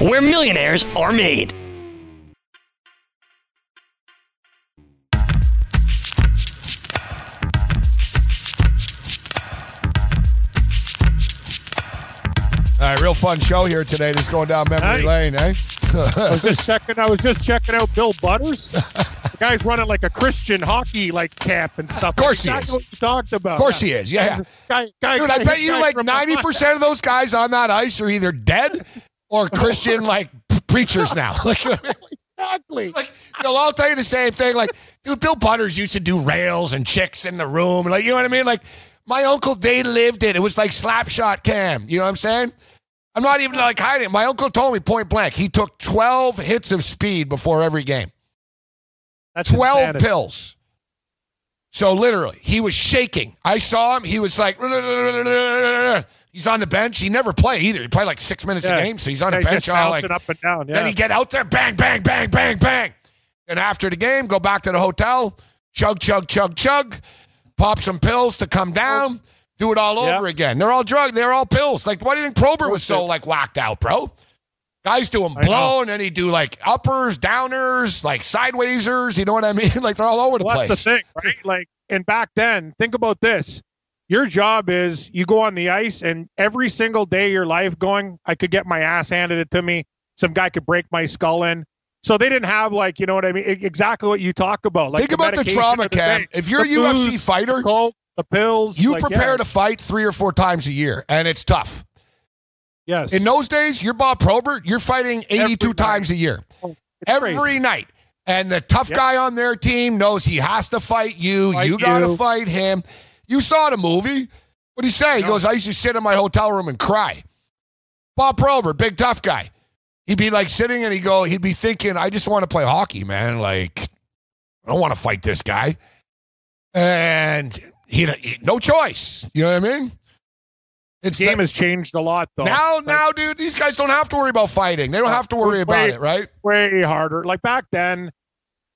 where millionaires are made. All right, real fun show here today that's going down memory Hey. lane, eh? I was just checking. I was just checking out Bill Butters. the guy's running like a Christian hockey like camp and stuff. Of course he exactly is. What you talked about. Of course he is. Yeah, yeah. Guy, guy, Dude, I bet you like ninety percent of those guys on that ice are either dead or Christian like preachers now. Like, Exactly. like they'll all tell you the same thing. Like, dude, Bill Butters used to do rails and chicks in the room. Like, you know what I mean? Like, my uncle, they lived it. It was like slapshot cam. You know what I'm saying? I'm not even like hiding. My uncle told me point blank. He took 12 hits of speed before every game. That's 12 insanity. pills. So literally, he was shaking. I saw him. He was like, he's on the bench. He never played either. He played like six minutes Yeah. a game. So he's on the bench all like, up and down. Yeah. then he get out there, bang, bang, bang, bang, bang. And after the game, go back to the hotel, chug, chug, chug, chug, pop some pills to come down, do it all Yeah. over again. They're all drug. They're all pills. Like, why do you think Probert was so like whacked out, bro? Guys doing them blow, and then he do like uppers, downers, like sidewaysers. You know what I mean? Like they're all over the well, place. that's the thing, right? Like, and back then, think about this. Your job is you go on the ice, and every single day of your life going, I could get my ass handed it to me. Some guy could break my skull in. So they didn't have like, you know what I mean? Exactly what you talk about. Like Think about the trauma, the Cam. day. If you're a UFC booze, fighter, the the pills, you like, prepare yeah. to fight three or four times a year, and it's tough. yes. In those days, you're Bob Probert. You're fighting 82 Every night. times a year. Oh, it's every crazy. night. And the tough Yep. guy on their team knows he has to fight you. Fight you got to fight him. You saw the movie. What did he say? He No. goes, I used to sit in my hotel room and cry. Bob Probert, big tough guy. He'd be like sitting and he'd go, he'd be thinking, I just want to play hockey, man. Like, I don't want to fight this guy. And he, he no choice. You know what I mean? It's the Game the- has changed a lot though. now, Like, now, dude, these guys don't have to worry about fighting. They don't uh, have to worry about it, right? way harder. Like back then,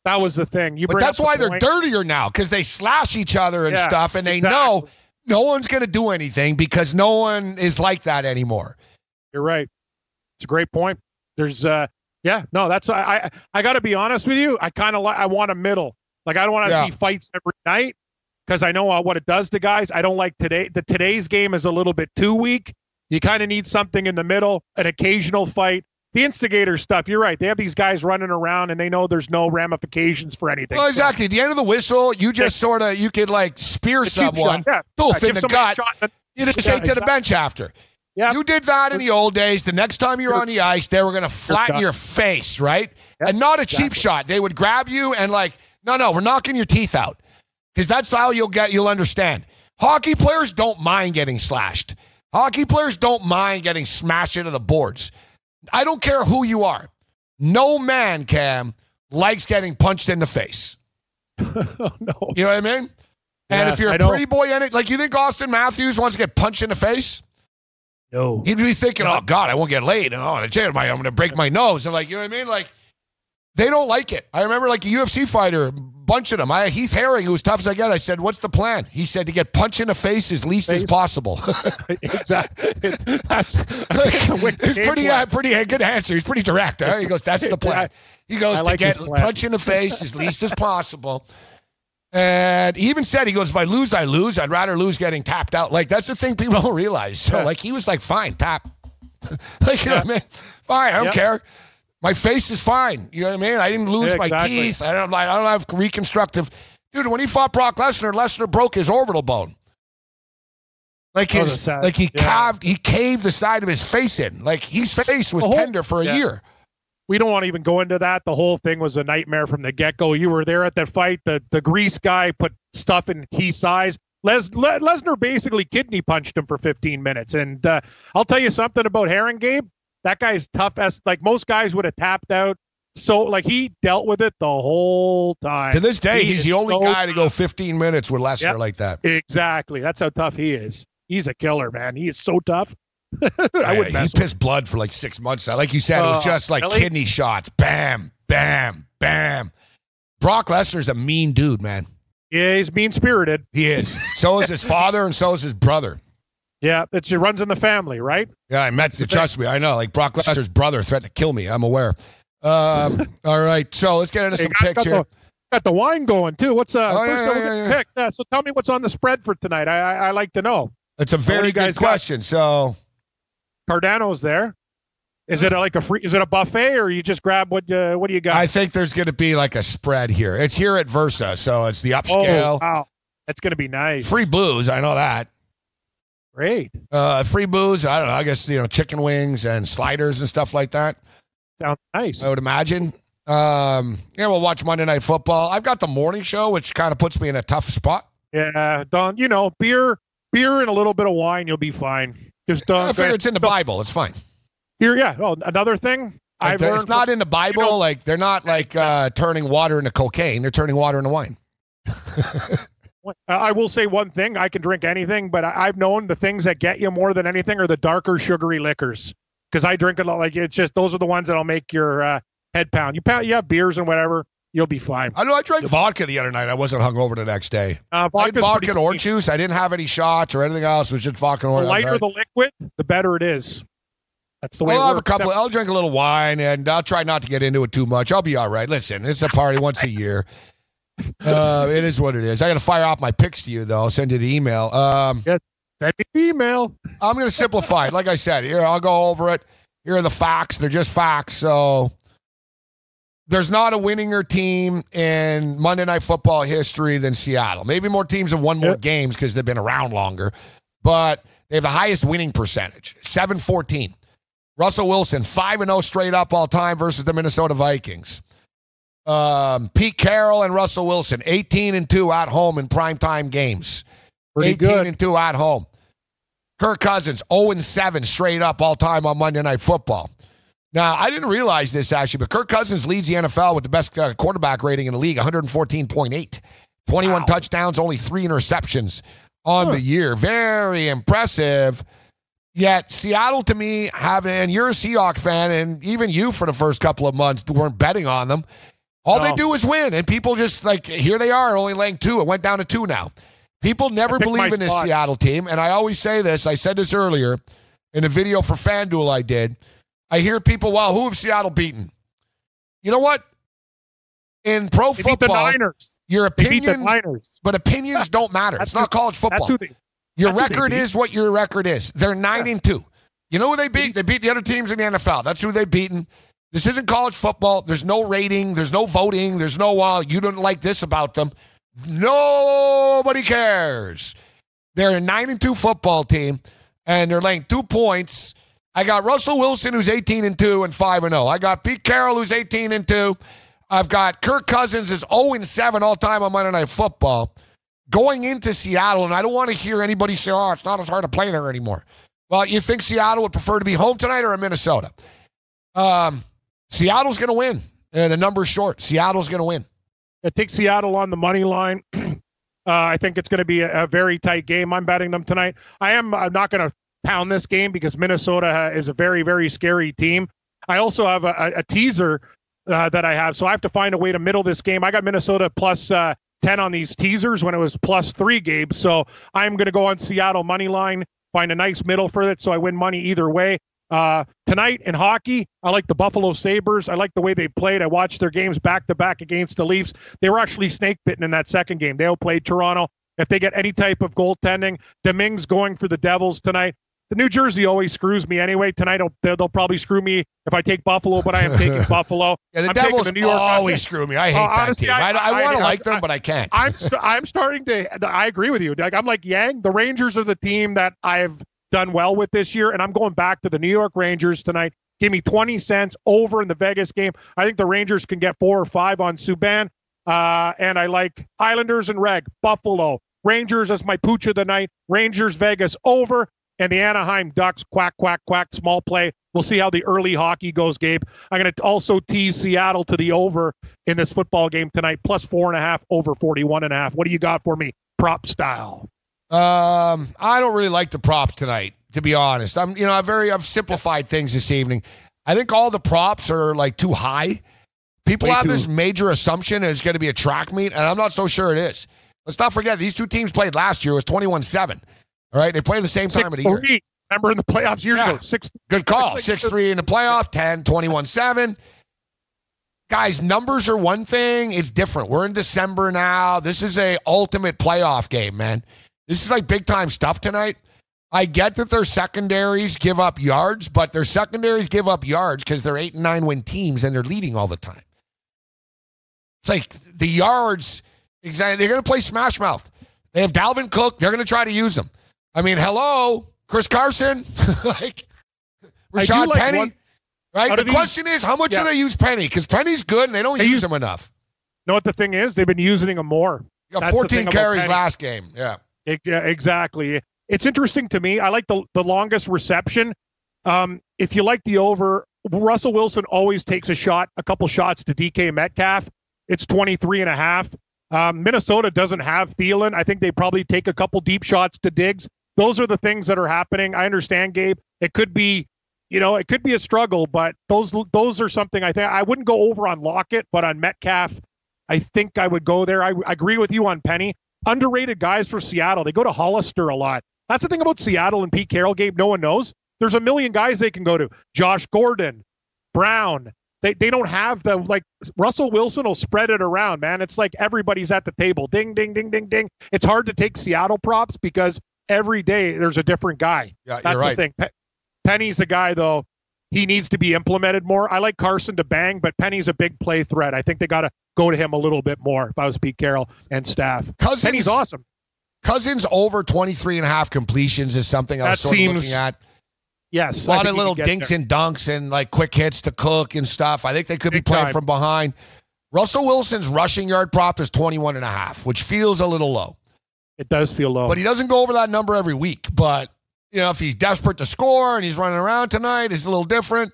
that was the thing. You But that's up the why they're dirtier now because they slash each other and Yeah, stuff, and they exactly. know no one's going to do anything because no one is like that anymore. You're right. It's a great point. There's uh yeah, no, that's I I, I got to be honest with you. I kind of like I want a middle. Like I don't want to Yeah. see fights every night because I know uh, what it does to guys. I don't like today. The today's game is a little bit too weak. You kind of need something in the middle, an occasional fight. The instigator stuff. You're right. They have these guys running around and they know there's no ramifications for anything. Well, So, exactly. At the end of the whistle, you just sort of you could like spear someone, shot. Yeah. doof Yeah, in the gut. You just Yeah, take to the bench after. Yep. You did that in the old days. The next time you're on the ice, they were going to flatten your face, right? And not a cheap shot. They would grab you and like, no, no, we're knocking your teeth out because that's how you'll get. You'll understand. Hockey players don't mind getting slashed. Hockey players don't mind getting smashed into the boards. I don't care who you are. No man, Cam, likes getting punched in the face. Oh, no. You know what I mean? And Yeah, if you're a pretty boy in it, like you think Auston Matthews wants to get punched in the face? No. He'd be thinking, "Oh God, I won't get laid, and oh, I'm going to break my nose," and like, you know what I mean? Like, they don't like it. I remember like a UFC fighter, of them. I Heath Herring, who was tough as I get. I said, "What's the plan?" He said, "To get punched in the face as least as possible." exactly. That's, that's a wicked it's pretty, uh, pretty uh, good answer. He's pretty direct. Huh? He goes, "That's the plan." He goes I to get punched in the face as least as possible. And he even said, he goes, if I lose, I lose. I'd rather lose getting tapped out. Like, that's the thing people don't realize. So, Yeah. like, he was like, fine, tap. like, you know what I mean? Fine, I don't Yep. care. My face is fine. You know what I mean? I didn't lose Yeah, my teeth. I don't, I don't have reconstructive. Dude, when he fought Brock Lesnar, Lesnar broke his orbital bone. Like Oh, his, like he yeah. carved, he caved the side of his face in. Like his face was whole- tender for a yeah. year. we don't want to even go into that. The whole thing was a nightmare from the get go. You were there at that fight. The the grease guy put stuff in key size. Les, Le, Lesnar basically kidney punched him for 15 minutes. And uh, I'll tell you something about Herring Gabe. That guy's tough as like most guys would have tapped out. So like he dealt with it the whole time. To this day, He he's the only so guy to go 15 minutes with Lesnar Yep. like that. Exactly. That's how tough he is. He's a killer, man. He is so tough. I would he pissed blood for like six months. now. Like you said, it was Oh, just like really? kidney shots. Bam, bam, bam. Brock Lesnar's a mean dude, man. Yeah, he's mean spirited. He is. so is his father, and so is his brother. Yeah, it's it runs in the family, right? Yeah, I met. the Trust me, I know. Like Brock Lesnar's brother threatened to kill me. I'm aware. Um, all right, so let's get into Hey, some got- picks got here. the, got the wine going too. What's uh? Oh, first yeah, yeah, yeah. pick. Uh, so tell me what's on the spread for tonight. I I, I like to know. It's a very good guys got? question. So Cardano's there. Is it like a free? Is it a buffet or you just grab what? Uh, what do you got? I think there's going to be like a spread here. It's here at Versa, so it's the upscale. oh wow, that's gonna be nice. Free booze, I know that. Great. Uh, free booze, I don't know. I guess you know chicken wings and sliders and stuff like that. Sounds nice. I would imagine. Um, yeah, we'll watch Monday Night Football. I've got the morning show, which kind of puts me in a tough spot. Yeah, Don. You know, beer, beer, and a little bit of wine, you'll be fine. Just don't. I figure it's in the Bible. It's fine. Here, yeah. Oh, another thing Like, I've it's not from- in the Bible. you know- like they're not like uh, turning water into cocaine. They're turning water into wine. Uh, I will say one thing: I can drink anything, but I, I've known the things that get you more than anything are the darker, sugary liquors. Because I drink a lot. Like it's just those are the ones that'll make your uh, head pound. You pound, you have beers and whatever, you'll be fine. I know. I drank vodka the other night. I wasn't hungover the next day. Uh, I had vodka's vodka pretty and orange juice. I didn't have any shots or anything else. It was just vodka and The orange. lighter the liquid, the better it is. That's the way I'll it have a couple. I'll drink a little wine, and I'll try not to get into it too much. I'll be all right. Listen, it's a party once a year. Uh, it is what it is. I got to fire off my picks to you, though. I'll send you the email. Um, Send me the email. I'm going to simplify it. Like I said, here I'll go over it. Here are the facts. They're just facts. So there's not a winninger team in Monday Night Football history than Seattle. Maybe more teams have won more Yep. games because they've been around longer, but they have the highest winning percentage 714. Russell Wilson, 5 0 straight up all time versus the Minnesota Vikings. Um, Pete Carroll and Russell Wilson, 18 and 2 at home in primetime games. Pretty 18 good. and 2 at home. Kirk Cousins, 0 and 7 straight up all time on Monday Night Football. Now, I didn't realize this actually, but Kirk Cousins leads the NFL with the best uh, quarterback rating in the league, 114.8. 21 Wow. touchdowns, only three interceptions on the year. Very impressive. Yet Seattle to me having and you're a Seahawk fan, and even you for the first couple of months weren't betting on them. All they do is win, and people just like here they are, only laying two. It went down to two now. People never believe in this spots. Seattle team, and I always say this. I said this earlier in a video for FanDuel I did. I hear people, "Wow, who have Seattle beaten?" You know what? In pro They beat the football, Niners. your They beat the opinion, Niners. but opinions don't matter. It's not college football. They. Your That's who they record is what your record is. They're nine and two. You know who they beat? They beat the other teams in the NFL. That's who they've beaten. This isn't college football. There's no rating. There's no voting. There's no, well, you don't like this about them. Nobody cares. They're a nine and two football team, and they're laying two points. I got Russell Wilson, who's 18 and 2 and 5 and 0. I got Pete Carroll, who's 18 and 2. I've got Kirk Cousins is 0 and 7 all time on Monday Night Football. Going into Seattle, and I don't want to hear anybody say, oh, it's not as hard to play there anymore. Well, you think Seattle would prefer to be home tonight or in Minnesota? Um, Seattle's going to win. And the number's short. Seattle's going to win. I take Seattle on the money line. uh, I think it's going to be a, a very tight game. I'm betting them tonight. I am. I'm not going to pound this game because Minnesota ha- is a very, very scary team. I also have a, a, a teaser uh, that I have, so I have to find a way to middle this game. I got Minnesota plus uh, ten on these teasers when it was plus three, Gabe. So I'm going to go on Seattle money line. Find a nice middle for it, so I win money either way. Uh, tonight in hockey, I like the Buffalo Sabres. I like the way they played. I watched their games back to back against the Leafs. They were actually snake bitten in that second game. They outplayed Toronto. If they get any type of goaltending, Domingue going for the Devils tonight. The New Jersey always screws me anyway. Tonight they'll, they'll they'll probably screw me if I take Buffalo, but I am taking Buffalo. Yeah, the I'm Devils the New York always screw me. I hate Uh, that honestly, team. I, I- I, I- want to like them, I- but I can't. I'm st- I'm starting to. I agree with you. Like I'm like Yang. The Rangers are the team that I've done well with this year, and I'm going back to the New York Rangers tonight. Give me 20 cents over in the Vegas game. I think the Rangers can get four or five on Subban. Uh, and I like Islanders and Reg, Buffalo, Rangers as my pooch of the night. Rangers, Vegas over, and the Anaheim Ducks, quack, quack, quack, small play. We'll see how the early hockey goes, Gabe. I'm going to also tease Seattle to the over in this football game tonight, plus four and a half, over 41 and a half. What do you got for me, prop style? Um, I don't really like the props tonight, to be honest. I'm, you know, I've very, I've simplified things this evening. I think all the props are like too high. People Way have too- this major assumption it's going to be a track meet, and I'm not so sure it is. Let's not forget these two teams played last year. It was 21-7. All right, they played the same time of the year. three. Remember in the playoffs years Yeah. ago, six. Good call. Like- 6 3 in the playoff, 10, 21 7. Guys, numbers are one thing. It's different. We're in December now. This is a ultimate playoff game, man. This is like big time stuff tonight. I get that their secondaries give up yards, but their secondaries give up yards because they're eight and nine win teams and they're leading all the time. It's like the yards, exactly. They're going to play smash mouth. They have Dalvin Cook. They're going to try to use them. I mean, hello, Chris Carson, like Rashaad like Penny, one- right? The these- question is, how much Yeah. do they use Penny? Because Penny's good and they don't They use use- him enough. know what the thing is? They've been using him more. You got That's 14 carries last game. Yeah. E- yeah, exactly. It's interesting to me. I like the the longest reception. Um, if you like the over, Russell Wilson always takes a shot, a couple shots to DK Metcalf. It's 23 and a half. Um, Minnesota doesn't have Thielen. I think they probably take a couple deep shots to Diggs. Those are the things that are happening. I understand, Gabe. It could be, you know, it could be a struggle, but those those are something I think I wouldn't go over on Lockett, but on Metcalf, I think I would go there. I, I agree with you on Penny. Underrated guys for Seattle. They go to Hollister a lot. That's the thing about Seattle and Pete Carroll, Gabe. No one knows. There's a million guys they can go to. Josh Gordon, Brown. They they don't have the like Russell Wilson will spread it around, man. It's like everybody's at the table. Ding, ding, ding, ding, ding. It's hard to take Seattle props because every day there's a different guy. Yeah, That's you're right. the thing. Pe- Penny's a guy though. He needs to be implemented more. I like Carson to bang, but Penny's a big play threat. I think they got to go to him a little bit more. If I was Pete Carroll and staff, Cousins, Penny's awesome. Cousins over 23 and a half completions is something I was That sort of seems looking at. Yes, A lot of little dinks there. and dunks and like quick hits to Cook and stuff. I think they could be playing time. from behind. Russell Wilson's rushing yard prop is 21 and a half, which feels a little low. It does feel low. But he doesn't go over that number every week. But, you know, if he's desperate to score and he's running around tonight, it's a little different.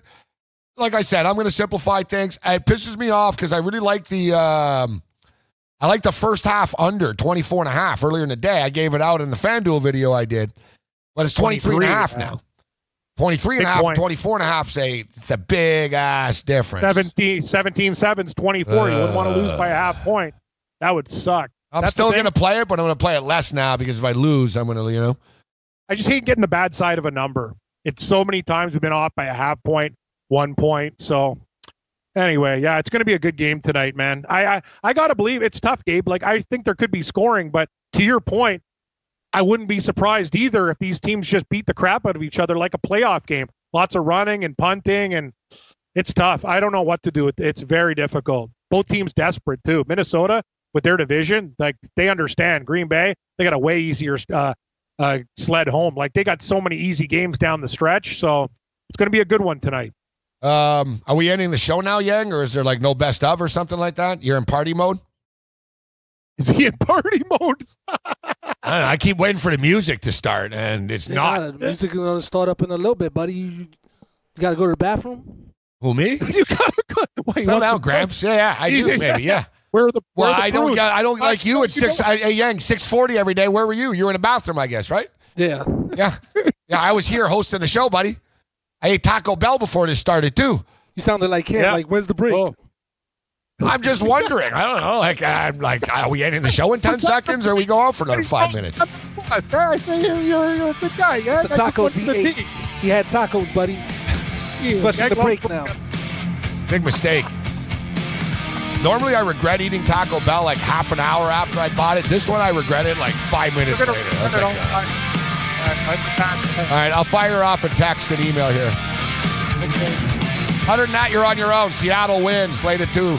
like I said, I'm going to simplify things. It pisses me off because I really like the. Um, I like the first half under 24 and a half earlier in the day. I gave it out in the FanDuel video I did, but it's 23 and a half yeah. now. 23 and a half, point. 24 and a half, say it's a big ass difference. 17, 17 sevens, 24. you wouldn't want to lose by a half point. That would suck. I'm That's still going to play it, but I'm going to play it less now because if I lose, I'm going to, you know. I just hate getting the bad side of a number. It's so many times we've been off by a half point, one point. So anyway, yeah, it's going to be a good game tonight, man. I I, I got to believe it's tough, Gabe. Like I think there could be scoring, but to your point, I wouldn't be surprised either if these teams just beat the crap out of each other like a playoff game. Lots of running and punting, and it's tough. I don't know what to do. It's very difficult. Both teams desperate too. Minnesota with their division, like they understand. Green Bay, they got a way easier uh, uh, sled home. Like they got so many easy games down the stretch, so it's going to be a good one tonight. Um, are we ending the show now, Yang, or is there like no best of or something like that? You're in party mode? Is he in party mode? I, I keep waiting for the music to start, and it's Yeah, not. the music is gonna start up in a little bit, buddy. You, you got to go to the bathroom. Who me? you gotta go. Wait, Settle what's down, the- Gramps. Yeah, yeah, I do, maybe. Yeah. Where are the where Well, are the I don't. prudes? Get, I don't I like you at suppose you six. I, Yang six forty every day. Where were you? You were in the bathroom, I guess, right? Yeah. Yeah, yeah. I was here hosting the show, buddy. I ate Taco Bell before this started too. You sounded like him. Yeah. Like, when's the break? Oh. I'm just wondering. I don't know. Like, I'm like, are we ending the show in ten seconds, or we go on for another five minutes? I say, I say you're, you're, you're a good guy. Yeah, the tacos he ate. He had tacos, buddy. Especially the break now. Big mistake. Normally, I regret eating Taco Bell like half an hour after I bought it. This one, I regret it like five minutes later. Like, all right, I'll fire off a text and email here. Other than that, you're on your own. Seattle wins late at two.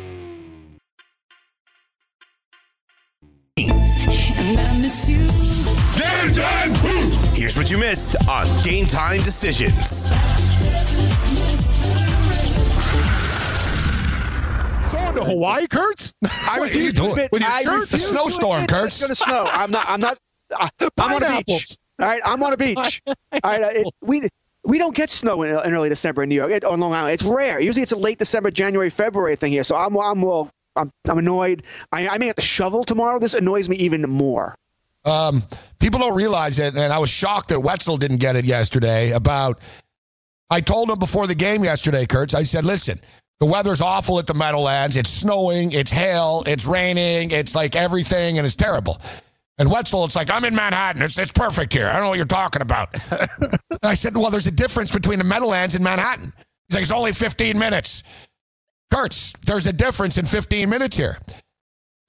Game time! Here's what you missed on Game Time Decisions. Going to Hawaii, Kurtz? I What are you refuse to doing? admit- With your I shirt? The snowstorm, admit Kurtz. It's going to snow. I'm not. I'm not. I- I'm on a beach. All right, I'm on a beach. All right, it, we we don't get snow in, in early December in New York it, on Long Island. It's rare. Usually, it's a late December, January, February thing here. So I'm I'm well. I'm, I'm annoyed. I, I may have to shovel tomorrow. This annoys me even more. Um, people don't realize it, and I was shocked that Wetzel didn't get it yesterday. About, I told him before the game yesterday, Kurtz. I said, "Listen, the weather's awful at the Meadowlands. It's snowing, it's hail, it's raining, it's like everything, and it's terrible." And Wetzel, it's like I'm in Manhattan. It's it's perfect here. I don't know what you're talking about. and I said, "Well, there's a difference between the Meadowlands and Manhattan." He's like, "It's only 15 minutes." Kurtz, there's a difference in 15 minutes here.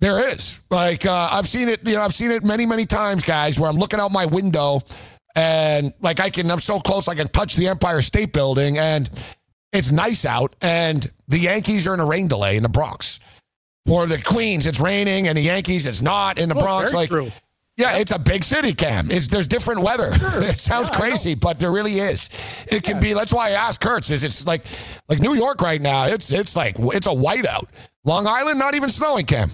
There is. Like uh, I've seen it, you know, I've seen it many, many times, guys, where I'm looking out my window and like I can I'm so close I can touch the Empire State Building and it's nice out and the Yankees are in a rain delay in the Bronx. Or the Queens, it's raining and the Yankees it's not in the Bronx. Like true. yeah, it's a big city, Cam. It's there's different weather. it sounds Yeah, crazy, but there really is. It can be. That's why I asked Kurtz. Is it's like like New York right now? It's it's like it's a whiteout. Long Island, not even snowing, Cam.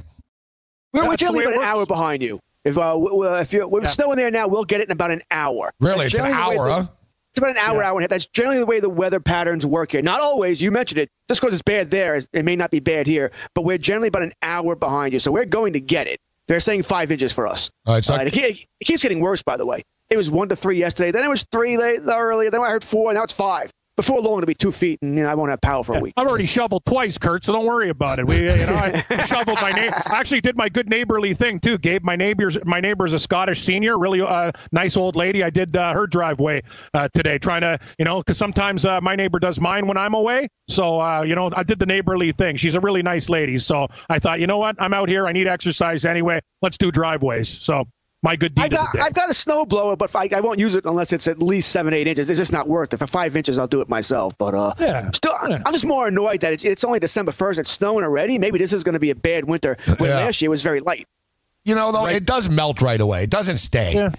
We're, we're generally about an hour behind you. If uh, w- w- if you're with Yeah. snow in there now, we'll get it in about an hour. Really, it's an generally the way hour, the- huh? It's about an hour, Yeah. hour and a half. That's generally the way the weather patterns work here. Not always. You mentioned it. Just because it's bad there, it may not be bad here. But we're generally about an hour behind you, so we're going to get it. They're saying five inches for us. All right, so Uh, it, it keeps getting worse, by the way. It was one to three yesterday. Then it was three late, earlier. Then I heard four. Now it's five. Before long, it'll be two feet, and you know, I won't have power for a week. I've already shoveled twice, Kurt, so don't worry about it. We, you know, I shoveled my neighbor. I actually did my good neighborly thing too. Gabe, my neighbor's my neighbor's a Scottish senior, really uh, nice old lady. I did uh, her driveway uh, today, trying to, you know, because sometimes uh, my neighbor does mine when I'm away. So, uh, you know, I did the neighborly thing. She's a really nice lady. So I thought, you know what, I'm out here. I need exercise anyway. Let's do driveways. So my good deed I've got, of the day. I've got a snow blower, but I, I won't use it unless it's at least seven, eight inches. It's just not worth it. For five inches, I'll do it myself. But uh, Yeah. still, Yeah. I'm just more annoyed that it's, it's only December 1st. It's snowing already. Maybe this is going to be a bad winter. When Yeah. last year was very light. You know, though, it does melt right away. It doesn't stay. Yeah.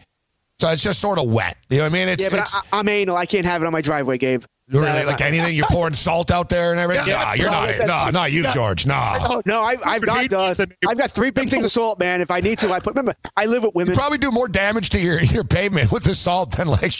So it's just sort of wet. You know what I mean? It's, Yeah, but it's I, I'm anal. I can't have it on my driveway, Gabe. Really No, like no. anything. You're pouring salt out there and everything. Yeah, nah, you're no, not. that's- No, not you, yeah. George. No. Oh, no, I, I've got hate uh, I've got three big things of salt, man. If I need to, I put. Remember, I live with You women. probably do more damage to your, your pavement with the salt than like